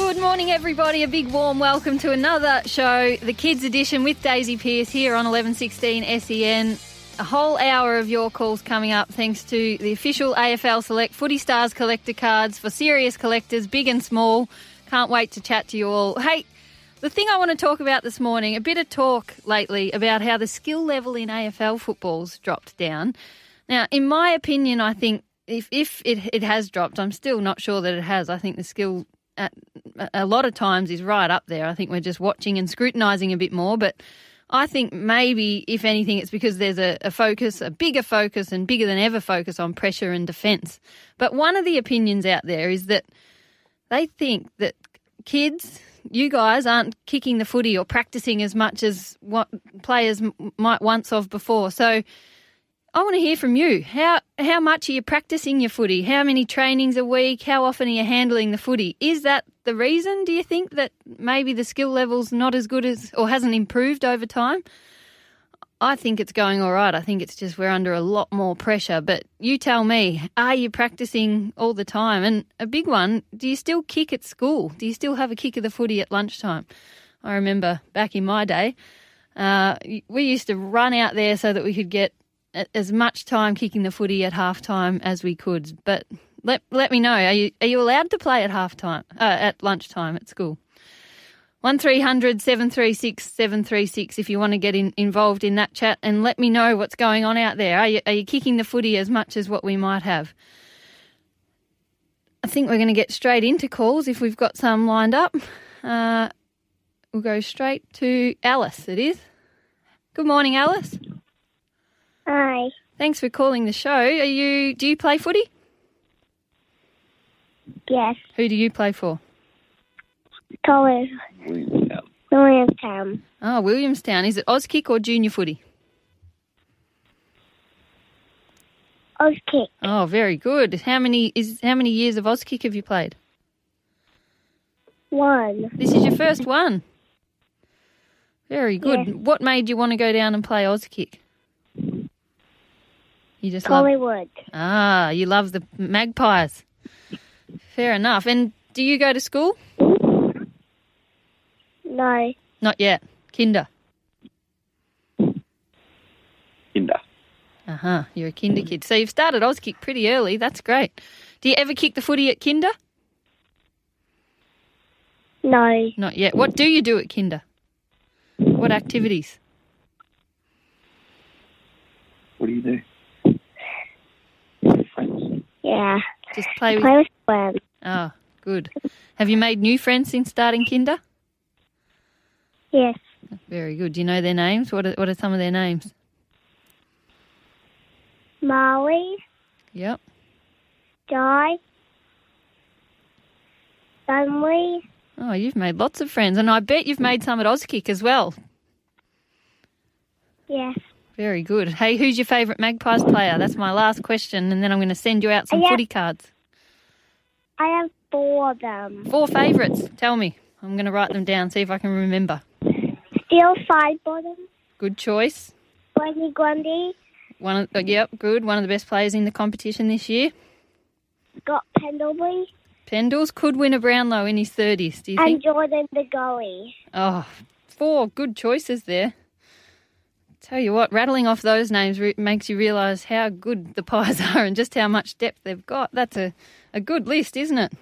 Good morning, everybody. A big warm welcome to another show, the Kids Edition with Daisy Pearce here on 1116 SEN. A whole hour of your calls coming up thanks to the official AFL Select Footy Stars collector cards for serious collectors, big and small. Can't wait to chat to you all. Hey, the thing I want to talk about this morning, a bit of talk lately about how the skill level in AFL football's dropped down. Now, in my opinion, I think if, if it, it has dropped, I'm still not sure that it has. I think the skill at a lot of times is right up there. I think we're just watching and scrutinising a bit more, but I think maybe, if anything, it's because there's a, a, focus, a bigger focus and bigger than ever focus on pressure and defence. But one of the opinions out there is that they think that kids, you guys, aren't kicking the footy or practicing as much as what players might once have before. So I want to hear from you. How how much are you practicing your footy? How many trainings a week? How often are you handling the footy? Is that the reason? Do you think that maybe the skill level's not as good as or hasn't improved over time? I think it's going all right. I think it's just we're under a lot more pressure. But you tell me, are you practicing all the time? And a big one, do you still kick at school? Do you still have a kick of the footy at lunchtime? I remember back in my day, uh, we used to run out there so that we could get as much time kicking the footy at half time as we could. But let let me know. Are you are you allowed to play at half time uh, at lunchtime at school? One 736 736 if you want to get in, involved in that chat and let me know what's going on out there. Are you, are you kicking the footy as much as what we might have? I think we're going to get straight into calls if we've got some lined up. Uh, we'll go straight to Alice, it is. Good morning, Alice. Hi. Thanks for calling the show. Are you? Do you play footy? Yes. Who do you play for? College. Williamstown. Oh, Williamstown. Is it Auskick or junior footy? Auskick. Oh, very good. How many is how many years of Auskick have you played? One. This is your first one. Very good. What made you want to go down and play Auskick? You just Collingwood. love Ah, you love the Magpies. Fair enough. And do you go to school? No. Not yet. Kinder. Kinder. Uh huh. You're a kinder kid. So you've started Auskick pretty early. That's great. Do you ever kick the footy at kinder? No. Not yet. What do you do at kinder? What activities? What do you do? Yeah. Just play with. Play with friends. Oh, good. Have you made new friends since starting kinder? Yes. Very good. Do you know their names? What are, what are some of their names? Molly. Yep. Di. Dunley. Oh, you've made lots of friends, and I bet you've mm. made some at Auskick as well. Yes. Very good. Hey, who's your favourite Magpies player? That's my last question, and then I'm going to send you out some Yeah. footy cards. I have four of them. Four favourites. Tell me. I'm going to write them down, see if I can remember. Steele Sidebottom. Good choice. Glendy Grundy. One of, uh, yep, good. One of the best players in the competition this year. Scott Pendlebury. Pendles could win a Brownlow in his 30s, do you think? And think? Jordan De Goey. Oh, four good choices there. Tell you what, rattling off those names re- makes you realise how good the Pies are and just how much depth they've got. That's a, a good list, isn't it?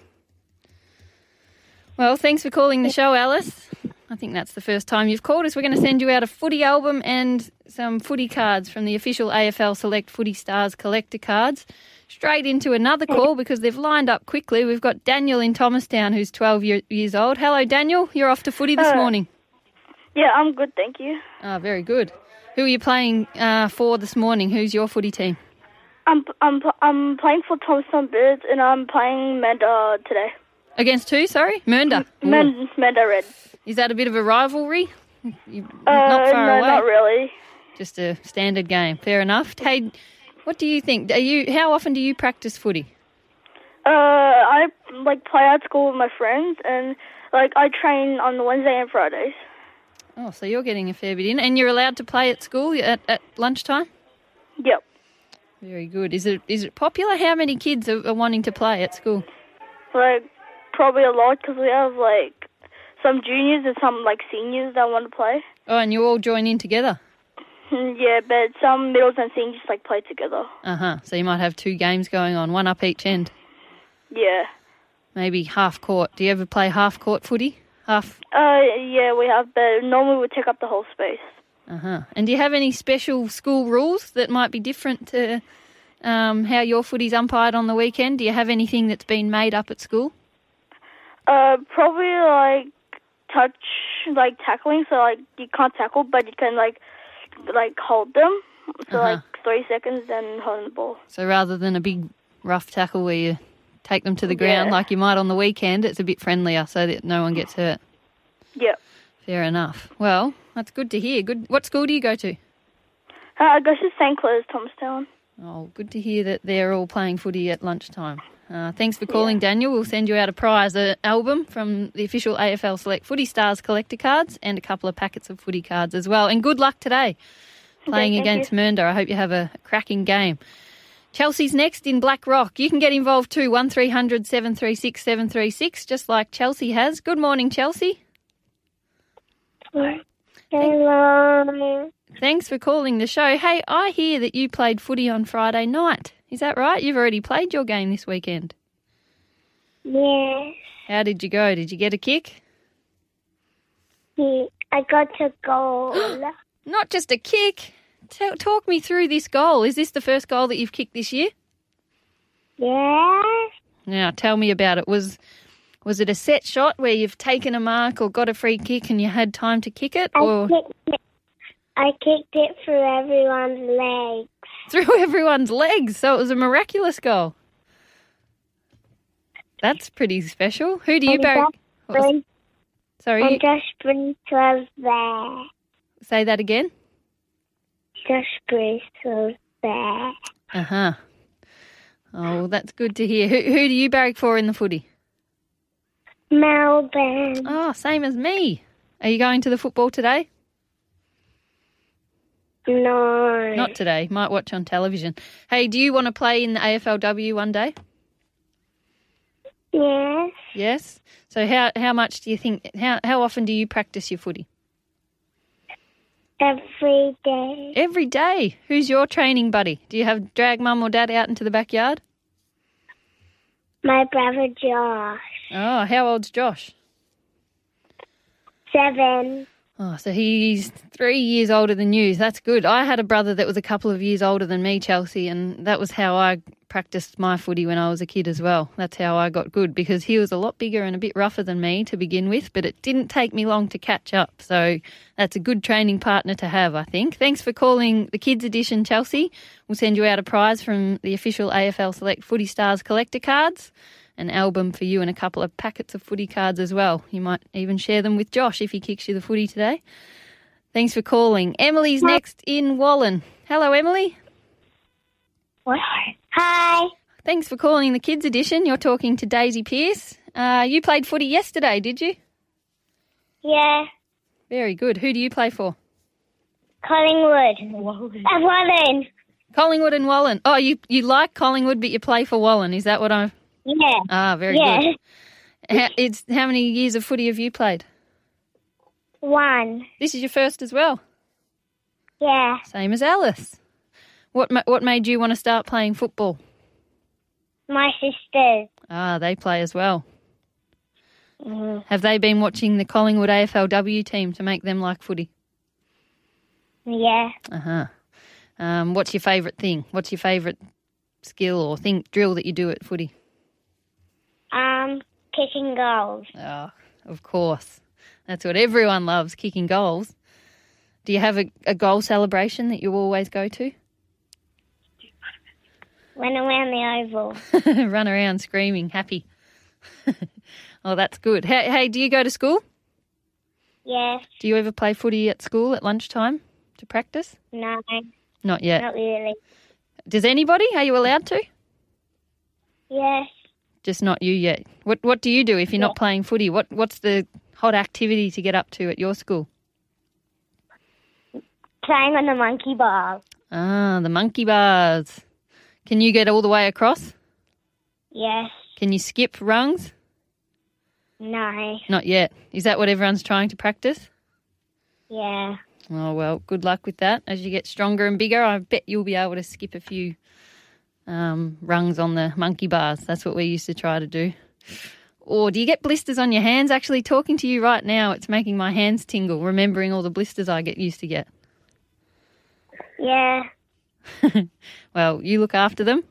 Well, thanks for calling the show, Alice. I think that's the first time you've called us. We're going to send you out a footy album and some footy cards from the official AFL Select Footy Stars collector cards. Straight into another call because they've lined up quickly. We've got Daniel in Thomastown who's 12 year, years old. Hello, Daniel. You're off to footy this Uh, morning. Yeah, I'm good, thank you. Ah, very good. Who are you playing uh, for this morning? Who's your footy team? I'm I'm I'm playing for Thompson Birds and I'm playing Mernda today. Against who? Sorry, Mernda. Men, Mernda Red. Is that a bit of a rivalry? You, Uh, not far no, away. not really. Just a standard game. Fair enough. Hey, what do you think? Are you? How often do you practice footy? Uh, I like play at school with my friends and like I train on the Wednesday and Fridays. Oh, so you're getting a fair bit in, and you're allowed to play at school at, at lunchtime. Yep. Very good. Is it is it popular? How many kids are, are wanting to play at school? Like probably a lot because we have like some juniors and some like seniors that want to play. Oh, and you all join in together. Yeah, but some middles and seniors like play together. Uh huh. So you might have two games going on, one up each end. Yeah. Maybe half court. Do you ever play half court footy? Half. Uh, yeah, we have, but normally we take up the whole space. Uh huh. And do you have any special school rules that might be different to um, how your footy's umpired on the weekend? Do you have anything that's been made up at school? Uh, probably like touch, like tackling. So like you can't tackle, but you can like like hold them. So Uh-huh. like three seconds and holding the ball. So rather than a big rough tackle where you take them to the ground Yeah. like you might on the weekend, it's a bit friendlier so that no one gets hurt. Yeah. Fair enough. Well, that's good to hear. Good. What school do you go to? Uh, I go to St. Clair's, Thomastown. Oh, good to hear that they're all playing footy at lunchtime. Uh, thanks for calling, Daniel. We'll send you out a prize, an album from the official AFL Select Footy Stars collector cards and a couple of packets of footy cards as well. And good luck today playing thank against Mernda. I hope you have a cracking game. Chelsea's next in Black Rock. You can get involved too, 1300 736 736, just like Chelsea has. Good morning, Chelsea. Hello. Thanks for calling the show. Hey, I hear that you played footy on Friday night. Is that right? You've already played your game this weekend. Yes. How did you go? Did you get a kick? He, I got a goal. Not just a kick. Tell, talk me through this goal. Is this the first goal that you've kicked this year? yes. Now, tell me about it. Was was it a set shot where you've taken a mark or got a free kick and you had time to kick it, I kicked it. I kicked it through everyone's legs. through everyone's legs? So it was a miraculous goal. That's pretty special. Who do you And back? Josh what was- Brink, Sorry, and Josh Bruce was there. say that again. Josh Bruce was there. Uh huh. Oh, that's good to hear. Who, who do you barrack for in the footy? Melbourne. Oh, same as me. Are you going to the football today? No. Not today. Might watch on television. Hey, do you want to play in the AFLW one day? Yes. Yes. So how how much do you think? How how often do you practice your footy? Every day. Every day. Who's your training buddy? Do you have drag mum or dad out into the backyard? My brother Josh. Oh, how old's Josh? Seven. Oh, so he's three years older than you. That's good. I had a brother that was a couple of years older than me, Chelsea, and that was how I practiced my footy when I was a kid as well. That's how I got good because he was a lot bigger and a bit rougher than me to begin with, but it didn't take me long to catch up. So that's a good training partner to have, I think. Thanks for calling the Kids Edition, Chelsea. We'll send you out a prize from the official AFL Select Footy Stars collector cards an album for you and a couple of packets of footy cards as well. You might even share them with Josh if he kicks you the footy today. Thanks for calling. Emily's next in Wallan. Hello, Emily. What? Hi. Thanks for calling the Kids Edition. You're talking to Daisy Pearce. Uh, you played footy yesterday, did you? Yeah. Very good. Who do you play for? Collingwood. Uh, Wallan. Collingwood and Wallan. Oh, you you like Collingwood, but you play for Wallan. Is that what I'm? Yeah. Ah, very Yeah. good. How, it's how many years of footy have you played? One. This is your first as well. Yeah. Same as Alice. What ma- what made you want to start playing football? My sisters. Ah, they play as well. Mm. Have they been watching the Collingwood AFLW team to make them like footy? Yeah. Uh huh. Um, what's your favourite thing? What's your favourite skill or thing drill that you do at footy? Um, kicking goals. Oh, of course. That's what everyone loves, kicking goals. Do you have a, a goal celebration that you always go to? Went around the oval. Run around screaming, happy. oh, that's good. Hey, hey, do you go to school? Yes. Do you ever play footy at school at lunchtime to practice? No. Not yet. Not really. Does anybody? Are you allowed to? Yes. Just not you yet. What What do you do if you're not playing footy? What What's the hot activity to get up to at your school? Playing on the monkey ball. Ah, the monkey bars. Can you get all the way across? Yes. Can you skip rungs? No. Not yet. Is that what everyone's trying to practice? Yeah. Oh, well, good luck with that. As you get stronger and bigger, I bet you'll be able to skip a few um, rungs on the monkey bars. That's what we used to try to do. Or do you get blisters on your hands? Actually, talking to you right now, it's making my hands tingle, remembering all the blisters I get used to get. Yeah. Well, you look after them.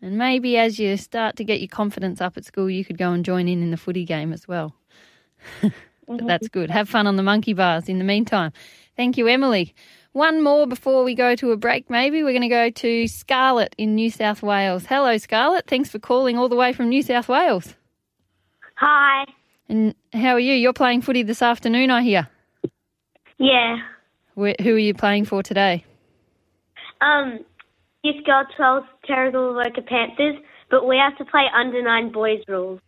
And maybe as you start to get your confidence up at school, you could go and join in in the footy game as well. but that's good. Have fun on the monkey bars in the meantime. Thank you, Emily. One more before we go to a break, maybe. We're going to go to Scarlett in New South Wales. Hello, Scarlett. Thanks for calling all the way from New South Wales. Hi. And how are you? You're playing footy this afternoon, I hear. Yeah. Where, who are you playing for today? Um, Youth Girl 12 Terrigal Avoca Panthers, but we have to play under nine boys rules.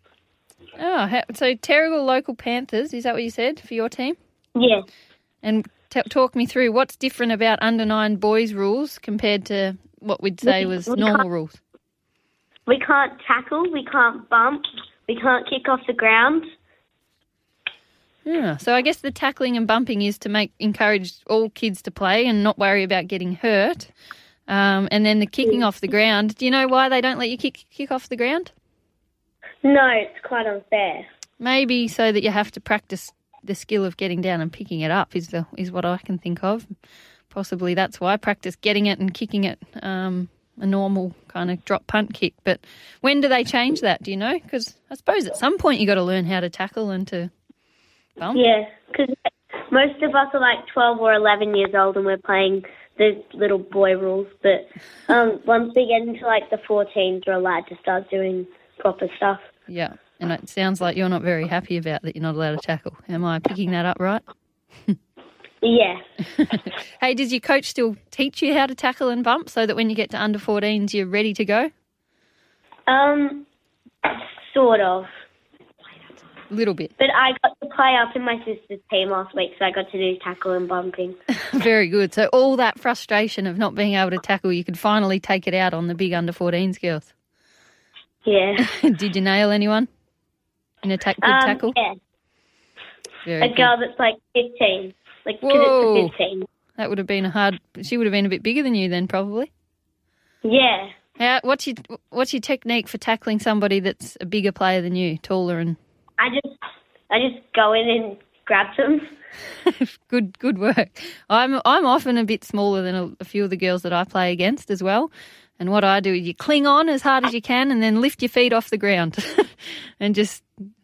Oh, so Terrigal Avoca Panthers, is that what you said for your team? Yeah. And t- talk me through what's different about under nine boys rules compared to what we'd say was We normal rules. We can't tackle, we can't bump, we can't kick off the ground. Yeah, so I guess the tackling and bumping is to make encourage all kids to play and not worry about getting hurt. Um, and then the kicking off the ground. Do you know why they don't let you kick kick off the ground? No, it's quite unfair. Maybe so that you have to practice the skill of getting down and picking it up is the is what I can think of. Possibly that's why I practice getting it and kicking it. Um, a normal kind of drop punt kick. But when do they change that? Do you know? Because I suppose at some point you got to learn how to tackle and to bump. Yeah, because most of us are like 12 or 11 years old and we're playing the little boy rules. But um, once we get into like the 14s, we're allowed to start doing proper stuff. Yeah, and it sounds like you're not very happy about that you're not allowed to tackle. Am I picking that up right? Yeah. Hey, does your coach still teach you how to tackle and bump so that when you get to under 14s you're ready to go? Um, sort of. Little bit. But I got to play up in my sister's team last week, so I got to do tackle and bumping. Very good. So all that frustration of not being able to tackle, you could finally take it out on the big under 14s girls. Yeah. Did you nail anyone in a ta- good Um, tackle? Yeah. Very A good. girl that's like 15. Like, Whoa. it's a 15. That would have been a hard. She would have been a bit bigger than you then, probably. Yeah. How, what's your What's your technique for tackling somebody that's a bigger player than you, taller and I just, I just go in and grab them. good good work. I'm I'm often a bit smaller than a, a few of the girls that I play against as well. And what I do is you cling on as hard as you can, and then lift your feet off the ground, and just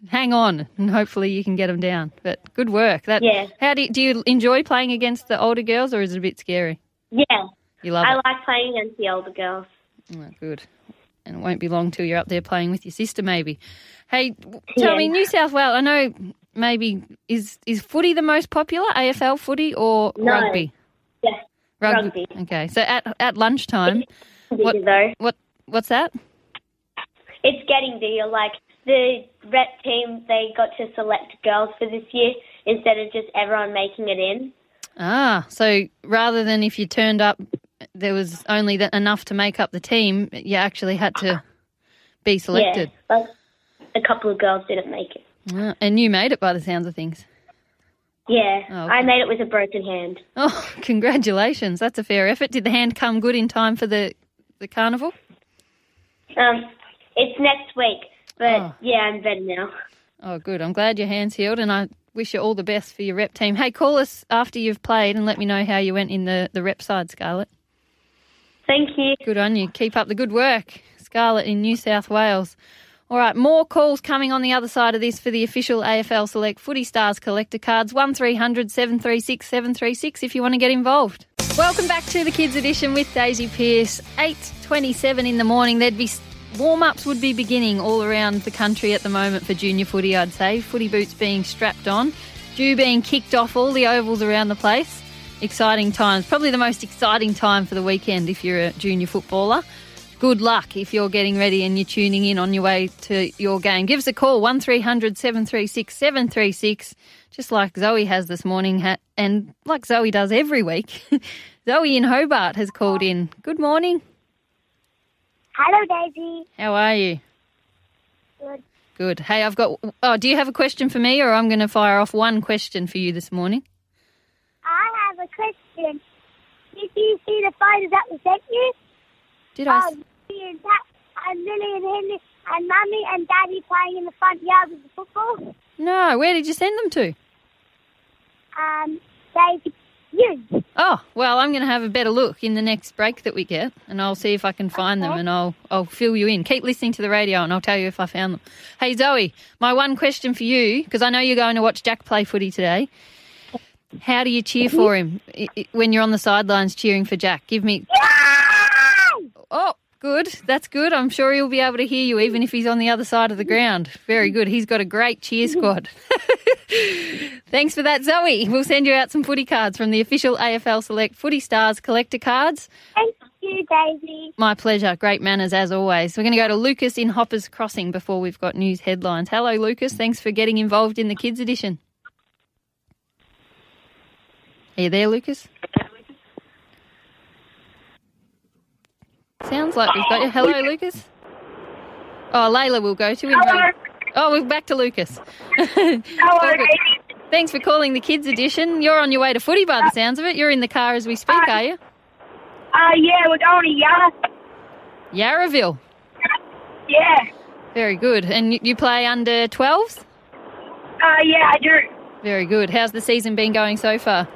hang on, and hopefully you can get them down. But good work. That Yeah. How do you, do you enjoy playing against the older girls, or is it a bit scary? Yeah. You love I it. like playing against the older girls. Oh, good. And it won't be long till you're up there playing with your sister, maybe. Hey, tell Yeah. me, New South Wales. I know maybe is is footy the most popular AFL footy or No. rugby? Yeah. Rugby. Rugby. Okay, so at at lunchtime, What- what what's that? It's getting bigger. Like the rep team, they got to select girls for this year instead of just everyone making it in. Ah, so rather than if you turned up, there was only that enough to make up the team. You actually had to be selected, Yeah. Like, a couple of girls didn't make it. Ah, and you made it by the sounds of things. Yeah. Oh, okay. I made it with a broken hand. Oh, congratulations! That's a fair effort. Did the hand come good in time for the the carnival? Um, it's next week, but Oh. yeah, I'm better now. Oh, good. I'm glad your hand's healed, and I wish you all the best for your rep team. Hey, call us after you've played and let me know how you went in the, the rep side, Scarlett. Thank you. Good on you. Keep up the good work, Scarlett in New South Wales. All right, more calls coming on the other side of this for the official AFL Select Footy Stars collector cards. 1300 736 736 if you want to get involved. Welcome back to the Kids Edition with Daisy Pearce. 8.27 in the morning. There'd be warm-ups would be beginning all around the country at the moment for junior footy, I'd say. Footy boots being strapped on, dew being kicked off all the ovals around the place. Exciting times. Probably the most exciting time for the weekend if you're a junior footballer. Good luck if you're getting ready and you're tuning in on your way to your game. Give us a call, 1300 736 736, just like Zoe has this morning, and like Zoe does every week. Zoe in Hobart has called in. Good morning. Hello, Daisy. How are you? Good. Good. Hey, I've got. Oh, do you have a question for me, or I'm going to fire off one question for you this morning? A question. Did you see the photos that we sent you? Did I? Um, and Dad, and Lily and Henry and Mummy and Daddy playing in the front yard with the football. No. Where did you send them to? Um, Daisy, you. Oh, well, I'm going to have a better look in the next break that we get, and I'll see if I can find them, and I'll I'll fill you in. Keep listening to the radio, and I'll tell you if I found them. Hey, Zoe, my one question for you, because I know you're going to watch Jack play footy today. How do you cheer for him when you're on the sidelines cheering for Jack? Give me. Oh, good. That's good. I'm sure he'll be able to hear you even if he's on the other side of the ground. Very good. He's got a great cheer squad. Thanks for that, Zoe. We'll send you out some footy cards from the official AFL Select Footy Stars collector cards. Thank you, Daisy. My pleasure. Great manners as always. We're going to go to Lucas in Hoppers Crossing before we've got news headlines. Hello, Lucas. Thanks for getting involved in the kids edition. Are you there, Lucas? Sounds like we've got you. Hello, Lucas. Oh, Layla will go to. in Hello. Oh, we're back to Lucas. Hello. Thanks for calling the kids edition. You're on your way to footy by the sounds of it. You're in the car as we speak, are you? Uh, yeah, we're going to Yarra. Yarraville. Yeah. Very good. And you- you play under 12s? Uh, yeah, I do. Very good. How's the season been going so far?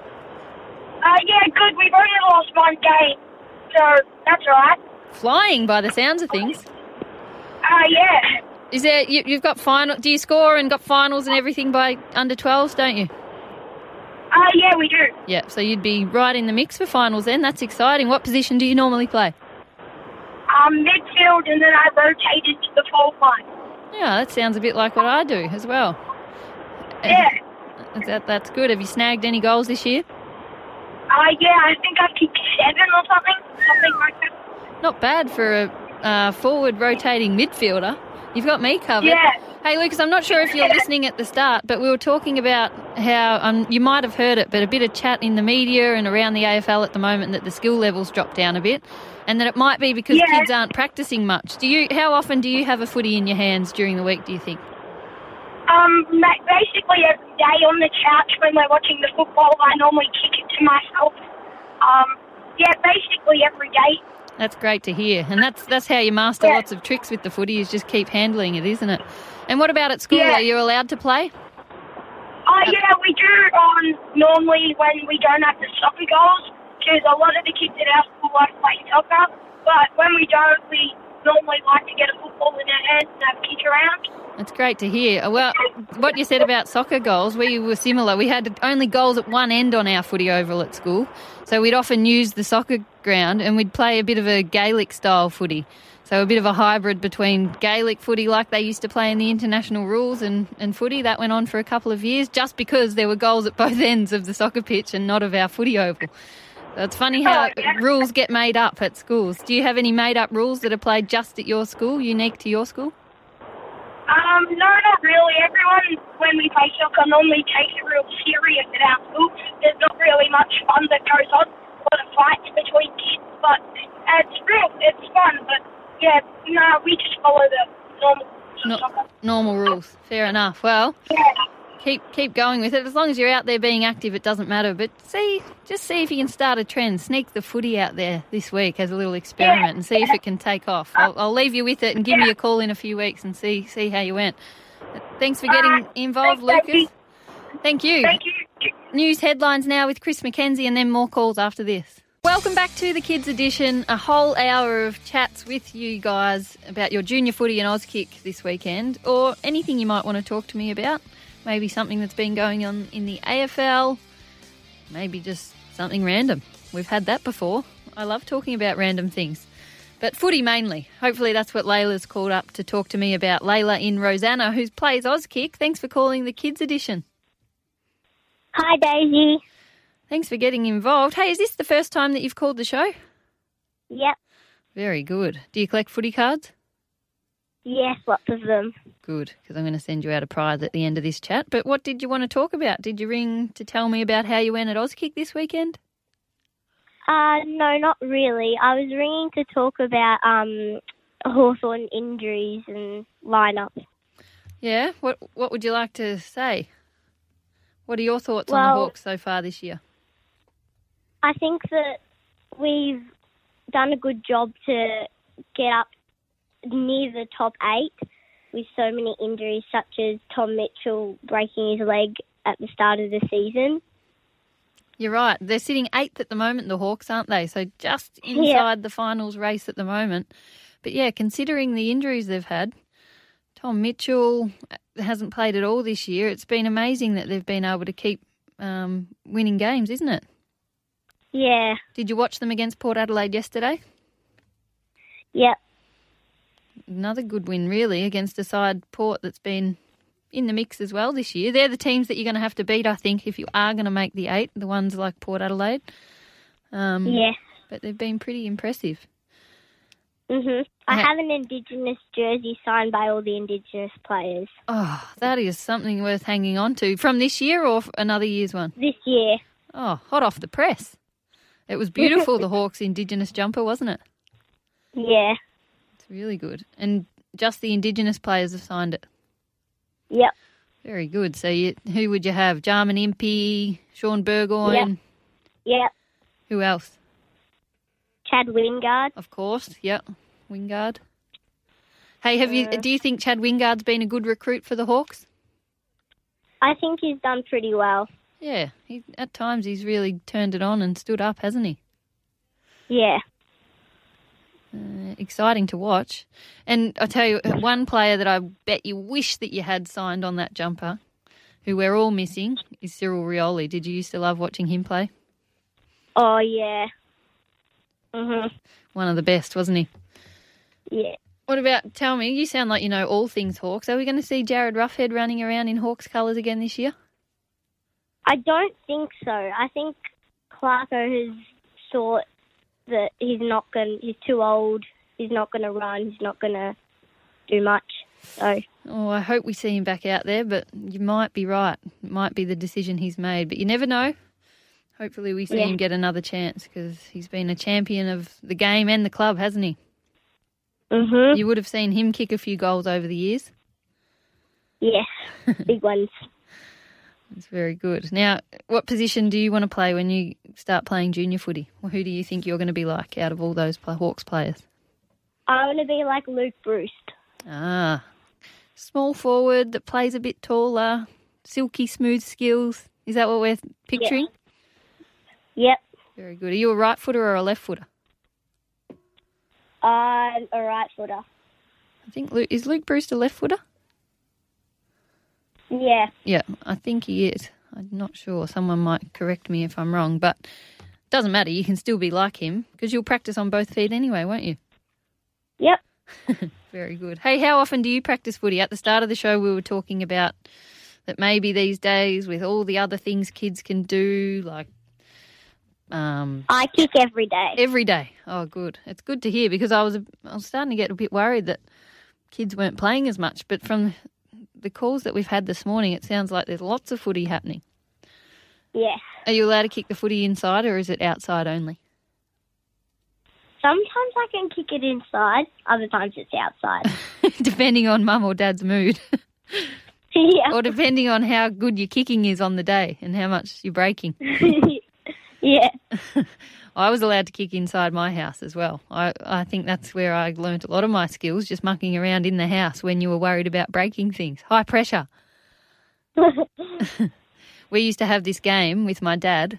Uh, yeah, good. We've only lost one game, so that's all right. Flying by the sounds of things. Uh, yeah. Is there you, you've got final? Do you score and got finals and everything by under 12s, don't you? Uh, yeah, we do. Yeah. So you'd be right in the mix for finals then. That's exciting. What position do you normally play? Um, midfield, and then I rotated to the forward line. Yeah, that sounds a bit like what I do as well. Yeah. That, that's good. Have you snagged any goals this year? Uh, yeah, I think I kicked seven or something. Something like that. Not bad for a uh, forward rotating midfielder. You've got me covered. Yeah. Hey, Lucas, I'm not sure if you're listening at the start, but we were talking about how um, you might have heard it, but a bit of chat in the media and around the AFL at the moment that the skill levels dropped down a bit, and that it might be because Yeah. kids aren't practicing much. Do you? How often do you have a footy in your hands during the week? Do you think? Um, basically every day on the couch when we're watching the football, I normally kick to myself. Um, yeah, basically every day. That's great to hear, and that's that's how you master Yeah. lots of tricks with the footy. Is just keep handling it, isn't it? And what about at school? Yeah. Are you allowed to play? Oh, yeah, we do um, normally when we don't have the soccer goals, because a lot of the kids at our school like playing soccer. But when we don't, we normally like to get a football in our hands and have a kick around. That's great to hear. Uh, Well, what you said about soccer goals, we were similar. We had only goals at one end on our footy oval at school. So we'd often use the soccer ground and we'd play a bit of a Gaelic style footy. So a bit of a hybrid between Gaelic footy like they used to play in the international rules and, and footy. That went on for a couple of years just because there were goals at both ends of the soccer pitch and not of our footy oval. It's funny how Oh, yeah. rules get made up at schools. Do you have any made up rules that are played just at your school, unique to your school? Um, no, not really. Everyone, when we play soccer, normally takes it real serious at our school. There's not really much fun that goes on. A lot of fights between kids, but it's real. It's fun. But yeah, no, we just follow the normal No- soccer. Normal rules. Fair enough. Well, Yeah. Keep keep going with it. As long as you're out there being active, it doesn't matter. But see, just see if you can start a trend. Sneak the footy out there this week as a little experiment and see if it can take off. I'll, I'll leave you with it and give me a call in a few weeks and see see how you went. Thanks for getting involved, Thanks, Lucas. Thank you. Thank you. News headlines now with Chris McKenzie and then more calls after this. Welcome back to the Kids Edition. A whole hour of chats with you guys about your junior footy and Auskick this weekend, or anything you might want to talk to me about. Maybe something that's been going on in the AFL, maybe just something random. We've had that before. I love talking about random things. But footy mainly. Hopefully that's what Layla's called up to talk to me about. Layla in Rosanna, who plays Auskick. Thanks for calling the Kids Edition. Hi, Daisy. Thanks for getting involved. Hey, is this the first time that you've called the show? Yep. Very good. Do you collect footy cards? Yes, lots of them. Good, because I'm going to send you out a prize at the end of this chat. But what did you want to talk about? Did you ring to tell me about how you went at Auskick this weekend? Uh, no, not really. I was ringing to talk about um Hawthorn injuries and lineups. Yeah. What What would you like to say? What are your thoughts on the Well- Hawks so far this year? I think that we've done a good job to get up near the top eight with so many injuries, such as Tom Mitchell breaking his leg at the start of the season. You're right. They're sitting eighth at the moment, the Hawks, aren't they? So just inside the finals race at the moment. But yeah, considering the injuries they've had, Tom Mitchell hasn't played at all this year. It's been amazing that they've been able to keep um, winning games, isn't it? Yeah, Did you watch them against Port Adelaide yesterday? yep, Another good win, really, against a side Port that's been in the mix as well this year. They're the teams that you're going to have to beat, I think, if you are going to make the eight. The ones like Port Adelaide. Um, yeah. But they've been pretty impressive. Mhm. I have an Indigenous jersey signed by all the Indigenous players Oh, that is something worth hanging on to. From this year or another year's one? this year. Oh, hot off the press. It was beautiful, the Hawks Indigenous jumper, wasn't it? Yeah, really good. And just the Indigenous players have signed it. yep, Very good. So you, who would you have? Jarman Impey, Shaun Burgoyne? yep. Who else? Chad Wingard. Of course, yep. Wingard. Hey, have you? Mm. Do you think Chad Wingard's been a good recruit for the Hawks? I think he's done pretty well. Yeah, he, at times he's really turned it on and stood up, hasn't he? Yeah. Uh, exciting to watch. And I tell you, one player that I bet you wish that you had signed on that jumper, who we're all missing, is Cyril Rioli. Did you used to love watching him play? Oh yeah. Mhm. One of the best, wasn't he? Yeah. What about, tell me, you sound like you know all things Hawks. Are we going to see Jarryd Roughead running around in Hawks colours again this year? I don't think so. I think Clarko has thought that he's not going. He's too old. He's not going to run. He's not going to do much. So Oh, I hope we see him back out there, but you might be right. It might be the decision he's made, but you never know. Hopefully, we see Yeah. him get another chance because he's been a champion of the game and the club, hasn't he? mhm. You would have seen him kick a few goals over the years. Yes. Big ones. It's very good. Now, what position do you want to play when you start playing junior footy? Well, who do you think you're going to be like out of all those Hawks players? I want to be like Luke Breust. Ah, small forward that plays a bit taller, silky smooth skills. Is that what we're picturing? Yep. Very good. Are you a right footer or a left footer? I'm a right footer. I think Luke, is Luke Breust a left footer? Yeah. Yeah, I think he is. I'm not sure. Someone might correct me if I'm wrong, but doesn't matter. You can still be like him because you'll practice on both feet anyway, won't you? Yep. Very good. Hey, how often do you practice footy? At the start of the show, we were talking about that maybe these days, with all the other things kids can do, like um, I kick every day. every day. Oh, good. It's good to hear because I was I was starting to get a bit worried that kids weren't playing as much. But from the calls that we've had this morning, it sounds like there's lots of footy happening. Yeah. Are you allowed to kick the footy inside or is it outside only? Sometimes I can kick it inside. Other times it's outside. depending on mum or dad's mood, yeah. or depending on how good your kicking is on the day and how much you're breaking. yeah. I was allowed to kick inside my house as well. I, I think that's where I learnt a lot of my skills, just mucking around in the house when you were worried about breaking things. High pressure. we used to have this game with my dad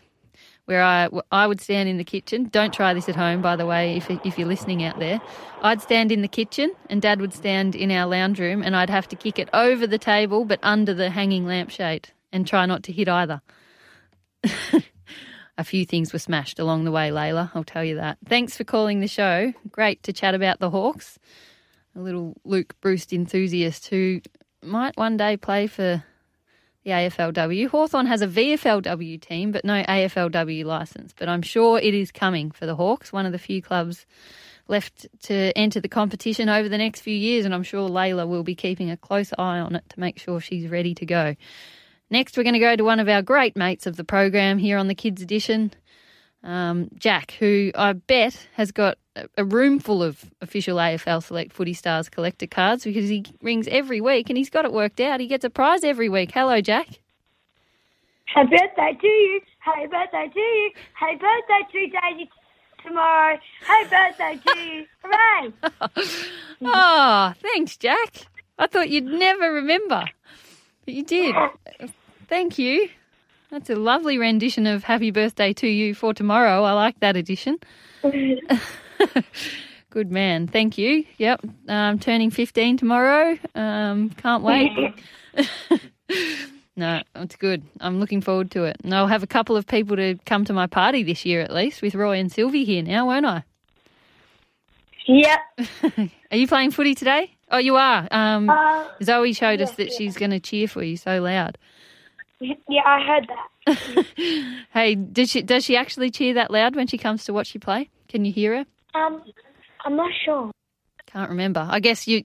where I, I would stand in the kitchen. Don't try this at home, by the way, if, if you're listening out there. I'd stand in the kitchen and dad would stand in our lounge room and I'd have to kick it over the table but under the hanging lampshade and try not to hit either. A few things were smashed along the way, Layla, I'll tell you that. Thanks for calling the show. Great to chat about the Hawks. A little Luke Breust enthusiast who might one day play for the AFLW. Hawthorn has a VFLW team, but no AFLW licence. But I'm sure it is coming for the Hawks, one of the few clubs left to enter the competition over the next few years. And I'm sure Layla will be keeping a close eye on it to make sure she's ready to go. Next, we're going to go to one of our great mates of the program here on the Kids Edition, um, Jack, who I bet has got a, room full of official AFL Select Footy Stars collector cards because he rings every week and he's got it worked out. He gets a prize every week. Hello, Jack. Happy birthday to you. Happy birthday to you. Happy birthday to Daisy tomorrow. Happy birthday to you. Hooray! Oh, thanks, Jack. I thought you'd never remember, but you did. Thank you. That's a lovely rendition of Happy Birthday to You for tomorrow. I like that edition. Good man. Thank you. Yep. Um, turning 15 tomorrow. Um, can't wait. no, it's good. I'm looking forward to it. And I'll have a couple of people to come to my party this year at least with Roy and Sylvie here now, won't I? Yep. Are you playing footy today? Oh, you are. Um, Uh, Zoe showed us that she's going to cheer for you so loud. Yeah, I heard that. Hey, does she does she actually cheer that loud when she comes to watch you play? Can you hear her? Um, I'm not sure. Can't remember. I guess you,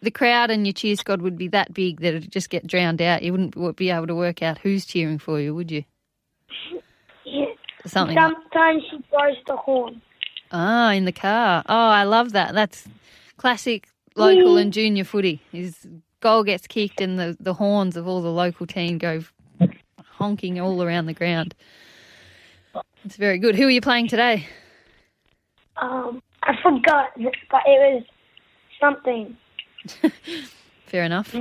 the crowd and your cheer squad would be that big that it'd just get drowned out. You wouldn't be able to work out who's cheering for you, would you? Yeah. Something. Like, Sometimes she blows the horn. ah, in the car. Oh, I love that. That's classic local and junior footy. His goal gets kicked and the, the horns of all the local team go honking all around the ground. It's very good. Who are you playing today? Um, I forgot, but it was something. Fair enough.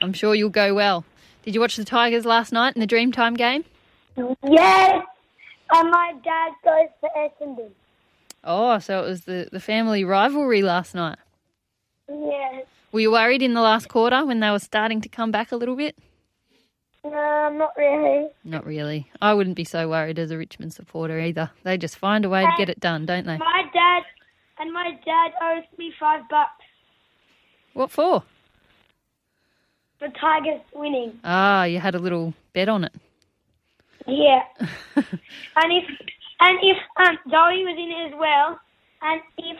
I'm sure you'll go well. Did you watch the Tigers last night in the Dreamtime game? Yes. And my dad goes for Essendon. Oh, so it was the, the family rivalry last night. Yes. Were you worried in the last quarter when they were starting to come back a little bit? No, not really. Not really. I wouldn't be so worried as a Richmond supporter either. They just find a way to get it done, don't they? My dad and my dad owes me five bucks What for? The Tigers winning. Ah, you had a little bet on it. Yeah. and if and if um Zoe was in it as well, and if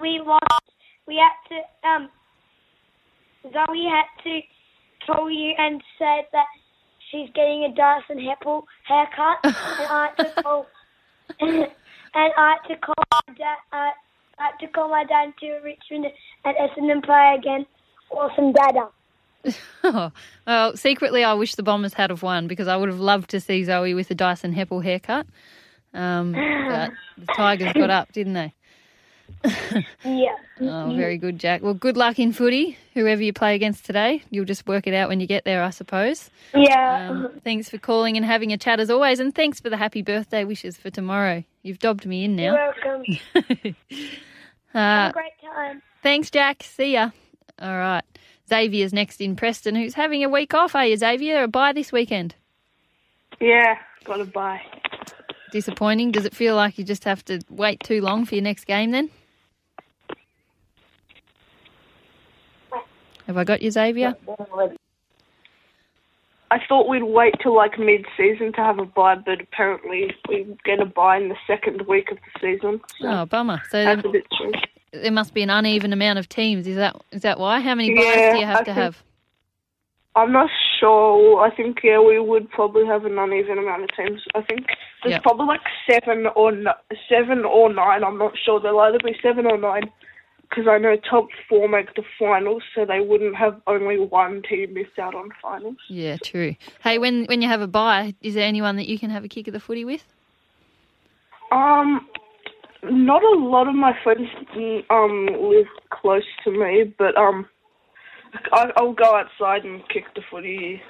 we lost, we had to um Zoe had to call you and say that she's getting a Dyson Heppell haircut, and I had to call and I had to call my dad. Uh, I had to call my dad to Richmond and Essendon play again. Awesome dada. Oh, well, secretly, I wish the Bombers had have won because I would have loved to see Zoe with a Dyson Heppell haircut. Um, but the Tigers got up, didn't they? Yeah. Oh, very good, Jack. Well, good luck in footy, whoever you play against today. You'll just work it out when you get there, I suppose. Yeah. Um, thanks for calling and having a chat as always, and thanks for the happy birthday wishes for tomorrow. You've dobbed me in now. You're now. welcome. Have uh, a great time. thanks, Jack. See ya. All right. Xavier's next in Preston, who's having a week off. Are you, Xavier? A bye this weekend? Yeah, got a bye. Disappointing. Does it feel like you just have to wait too long for your next game then? Have I got you, Xavier? I thought we'd wait till like mid-season to have a bye, but apparently we get a bye in the second week of the season. So Oh, bummer. So that's there, a bit true. there must be an uneven amount of teams. Is that is that why? How many byes Yeah, do you have I to think- have? I'm not sure. I think yeah, we would probably have an uneven amount of teams. I think there's Yeah. probably like seven or seven or nine. I'm not sure. There'll either be seven or nine because I know top four make the finals, so they wouldn't have only one team miss out on finals. Yeah, true. Hey, when when you have a bye, is there anyone that you can have a kick of the footy with? Um, not a lot of my friends um live close to me, but um, I, I'll go outside and kick the footy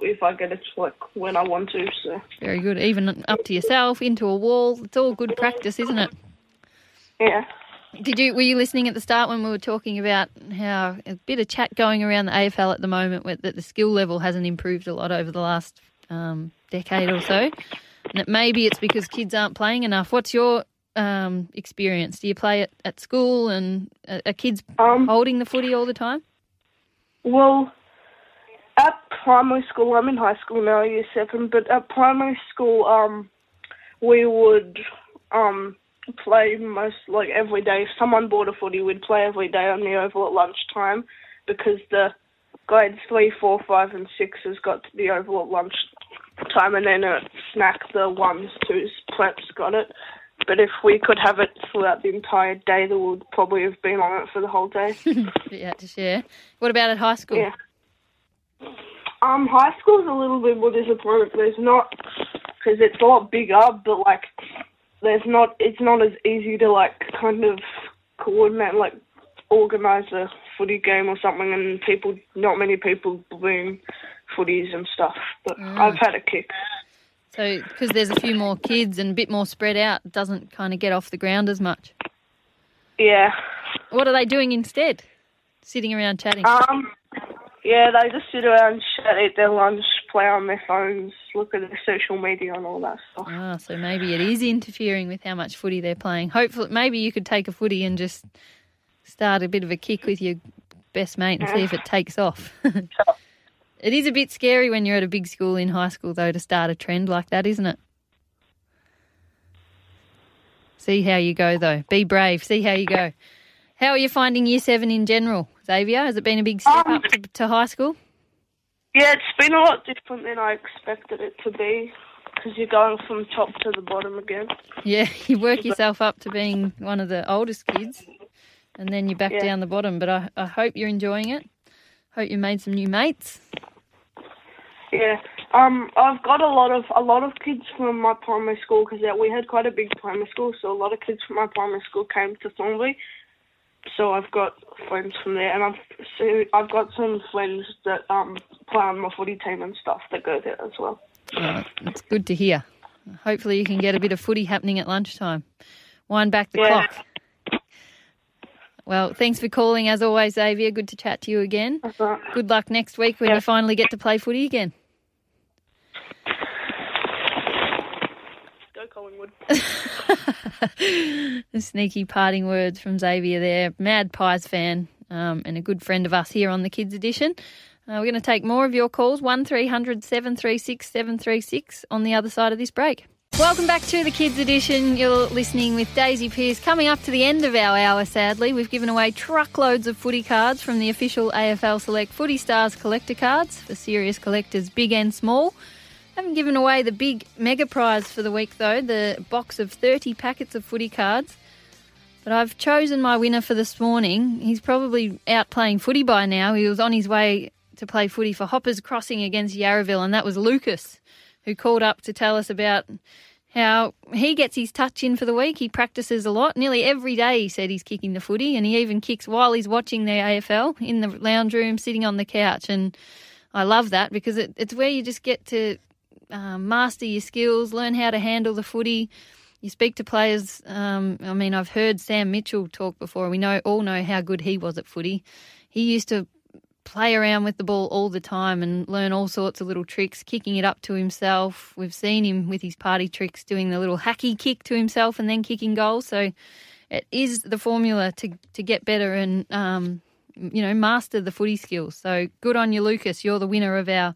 if I get it like when I want to. So Very good. Even up to yourself, into a wall. It's all good practice, isn't it? yeah, Did you were you listening at the start when we were talking about how a bit of chat going around the AFL at the moment with, that the skill level hasn't improved a lot over the last um, decade or so, and that maybe it's because kids aren't playing enough. What's your um, experience? Do you play at, at school and are, are kids um, holding the footy all the time? well. At primary school, I'm in high school now, year seven. But at primary school, um, we would um play most like every day. If someone bought a footy, we'd play every day on the oval at lunchtime because the grades three, four, five, and six has got to the oval at lunchtime, and then at snack the ones, twos, preps got it. But if we could have it throughout the entire day, then we'd probably have been on it for the whole day. You had to share. What about at high school? Yeah. Um, high school's a little bit more disappointing. There's not, because it's a lot bigger, but like, there's not. It's not as easy to like kind of coordinate, like, organize a footy game or something, and people, not many people playing footies and stuff. But I've had a kick. So, because there's a few more kids and a bit more spread out, doesn't kind of get off the ground as much. Yeah. What are they doing instead? Sitting around chatting. Um. Yeah, they just sit around, chat, eat their lunch, play on their phones, look at their social media and all that stuff. Ah, so maybe it is interfering with how much footy they're playing. Hopefully, maybe you could take a footy and just start a bit of a kick with your best mate and see if it takes off. it is a bit scary when you're at a big school in high school, though, to start a trend like that, isn't it? See how you go, though. Be brave. See how you go. How are you finding year seven in general, Xavier? Has it been a big step Um, up to, to high school? Yeah, it's been a lot different than I expected it to be because you're going from top to the bottom again. Yeah, you work yourself up to being one of the oldest kids, and then you're back Yeah. down the bottom. But I, I hope you're enjoying it. Hope you made some new mates. Yeah. Um, I've got a lot of a lot of kids from my primary school because we had quite a big primary school, so a lot of kids from my primary school came to Thornbury. So I've got friends from there, and I've so I've got some friends that um play on my footy team and stuff that go there as well. Uh, it's good to hear. Hopefully, you can get a bit of footy happening at lunchtime. Wind back the Yeah. clock. Well, thanks for calling as always, Xavier. Good to chat to you again. Right. Good luck next week when you finally get to play footy again. Go Collingwood. the sneaky parting words from Xavier there. Mad Pies fan um, and a good friend of us here on the Kids Edition. Uh, we're going to take more of your calls, 1300 736 736 on the other side of this break. Welcome back to the Kids Edition. You're listening with Daisy Pearce. Coming up to the end of our hour, sadly, we've given away truckloads of footy cards from the official AFL Select Footy Stars collector cards for serious collectors, big and small. Haven't given away the big mega prize for the week though, the box of 30 packets of footy cards. But I've chosen my winner for this morning. He's probably out playing footy by now. He was on his way to play footy for Hoppers Crossing against Yarraville, and that was Lucas, who called up to tell us about how he gets his touch in for the week. He practices a lot. Nearly every day he said he's kicking the footy, and he even kicks while he's watching the AFL in the lounge room, sitting on the couch. And I love that because it, it's where you just get to um, master your skills, learn how to handle the footy. You speak to players. Um, I mean, I've heard Sam Mitchell talk before. We know all know how good he was at footy. He used to play around with the ball all the time and learn all sorts of little tricks, kicking it up to himself. We've seen him with his party tricks doing the little hacky kick to himself and then kicking goals. So it is the formula to to get better and um, you know master the footy skills. So good on you, Lucas. You're the winner of our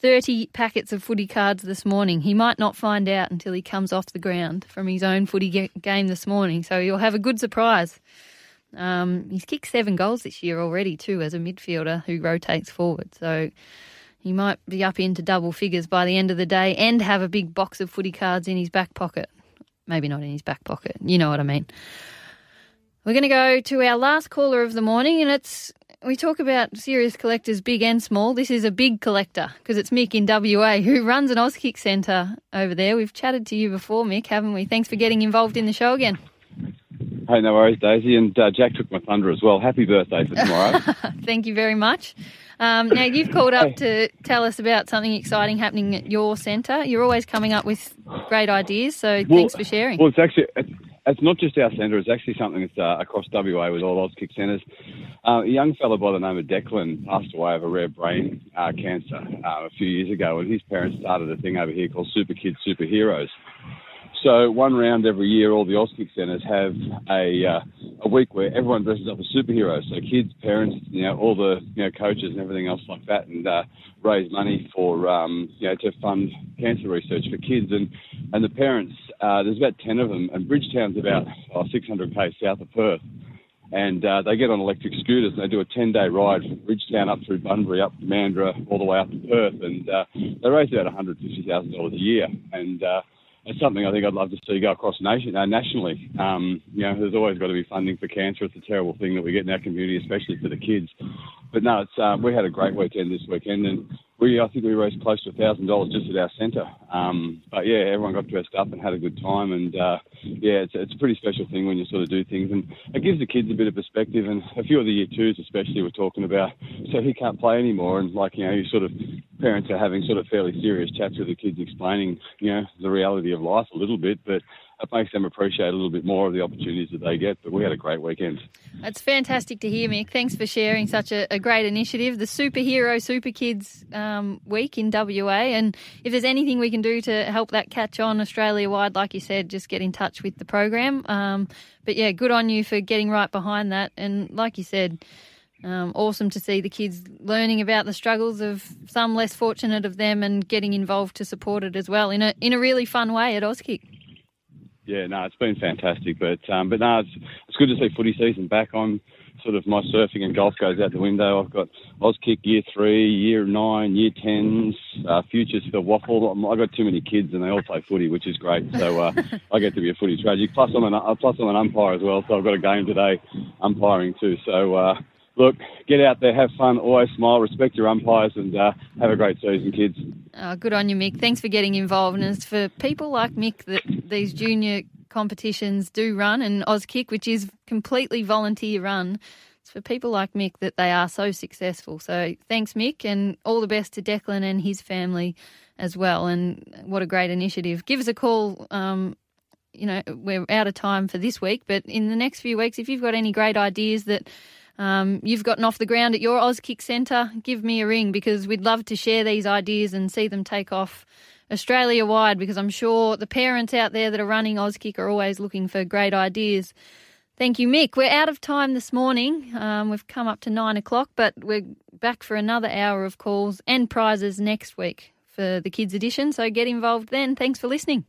30 packets of footy cards this morning. He might not find out until he comes off the ground from his own footy ga- game this morning. So you'll have a good surprise. Um, he's kicked seven goals this year already, too, as a midfielder who rotates forward. So he might be up into double figures by the end of the day and have a big box of footy cards in his back pocket. Maybe not in his back pocket. You know what I mean. We're going to go to our last caller of the morning, and it's we talk about serious collectors, big and small. This is a big collector because it's Mick in WA who runs an Auskick Centre over there. We've chatted to you before, Mick, haven't we? Thanks for getting involved in the show again. Hey, no worries, Daisy. And uh, Jack took my thunder as well. Happy birthday for tomorrow. Thank you very much. Um, now, you've called up to tell us about something exciting happening at your centre. You're always coming up with great ideas, so Well- thanks for sharing. Well, it's actually it's, it's not just our centre. It's actually something that's uh, across WA with all Auskick centres. Uh, a young fellow by the name of Declan passed away of a rare brain uh, cancer uh, a few years ago, and his parents started a thing over here called Super Kids Superheroes. So one round every year, all the Auskick centres have a uh, a week where everyone dresses up as superheroes. So kids, parents, you know, all the you know coaches and everything else like that, and uh, raise money for um, you know to fund cancer research for kids. And and the parents, uh, there's about ten of them, and Bridgetown's about oh, 600 k's south of Perth. And uh, they get on electric scooters and they do a 10 day ride from Bridgetown up through Bunbury, up to Mandurah, all the way up to Perth. And uh, they raise about $150,000 a year. And uh, it's something I think I'd love to see go across nation, uh, nationally. Um, you know, there's always got to be funding for cancer. It's a terrible thing that we get in our community, especially for the kids. But no, it's uh, we had a great weekend this weekend, and we I think we raised close to thousand dollars just at our centre. Um, but yeah, everyone got dressed up and had a good time, and uh, yeah, it's, it's a pretty special thing when you sort of do things, and it gives the kids a bit of perspective. And a few of the year twos, especially, were talking about so he can't play anymore, and like you know, you sort of parents are having sort of fairly serious chats with the kids, explaining you know the reality of life a little bit, but it makes them appreciate a little bit more of the opportunities that they get. But we had a great weekend. It's fantastic to hear, Mick. Thanks for sharing such a, a great initiative, the Superhero Super Kids um, Week in WA. And if there's anything we can do to help that catch on Australia wide, like you said, just get in touch with the program. Um, but yeah, good on you for getting right behind that. And like you said, um, awesome to see the kids learning about the struggles of some less fortunate of them and getting involved to support it as well in a in a really fun way at Auskick. Yeah, no, it's been fantastic, but um, but no, it's it's good to see footy season back on. Sort of my surfing and golf goes out the window. I've got Auskick year three, year nine, year tens, uh, futures for WAFL. I've got too many kids and they all play footy, which is great. So uh, I get to be a footy tragic. Plus I'm an uh, plus I'm an umpire as well, so I've got a game today umpiring too. So uh, look, get out there, have fun, always smile, respect your umpires, and uh, have a great season, kids. Oh, good on you, Mick. Thanks for getting involved. And it's for people like Mick that these junior competitions do run, and Auskick, which is completely volunteer run. It's for people like Mick that they are so successful. So thanks, Mick, and all the best to Declan and his family as well. And what a great initiative. Give us a call. Um, you know, we're out of time for this week, but in the next few weeks, if you've got any great ideas that um, you've gotten off the ground at your Auskick Centre, give me a ring because we'd love to share these ideas and see them take off Australia wide because I'm sure the parents out there that are running Auskick are always looking for great ideas. Thank you, Mick. We're out of time this morning. Um, we've come up to nine o'clock, but we're back for another hour of calls and prizes next week for the kids' edition. So get involved then. Thanks for listening.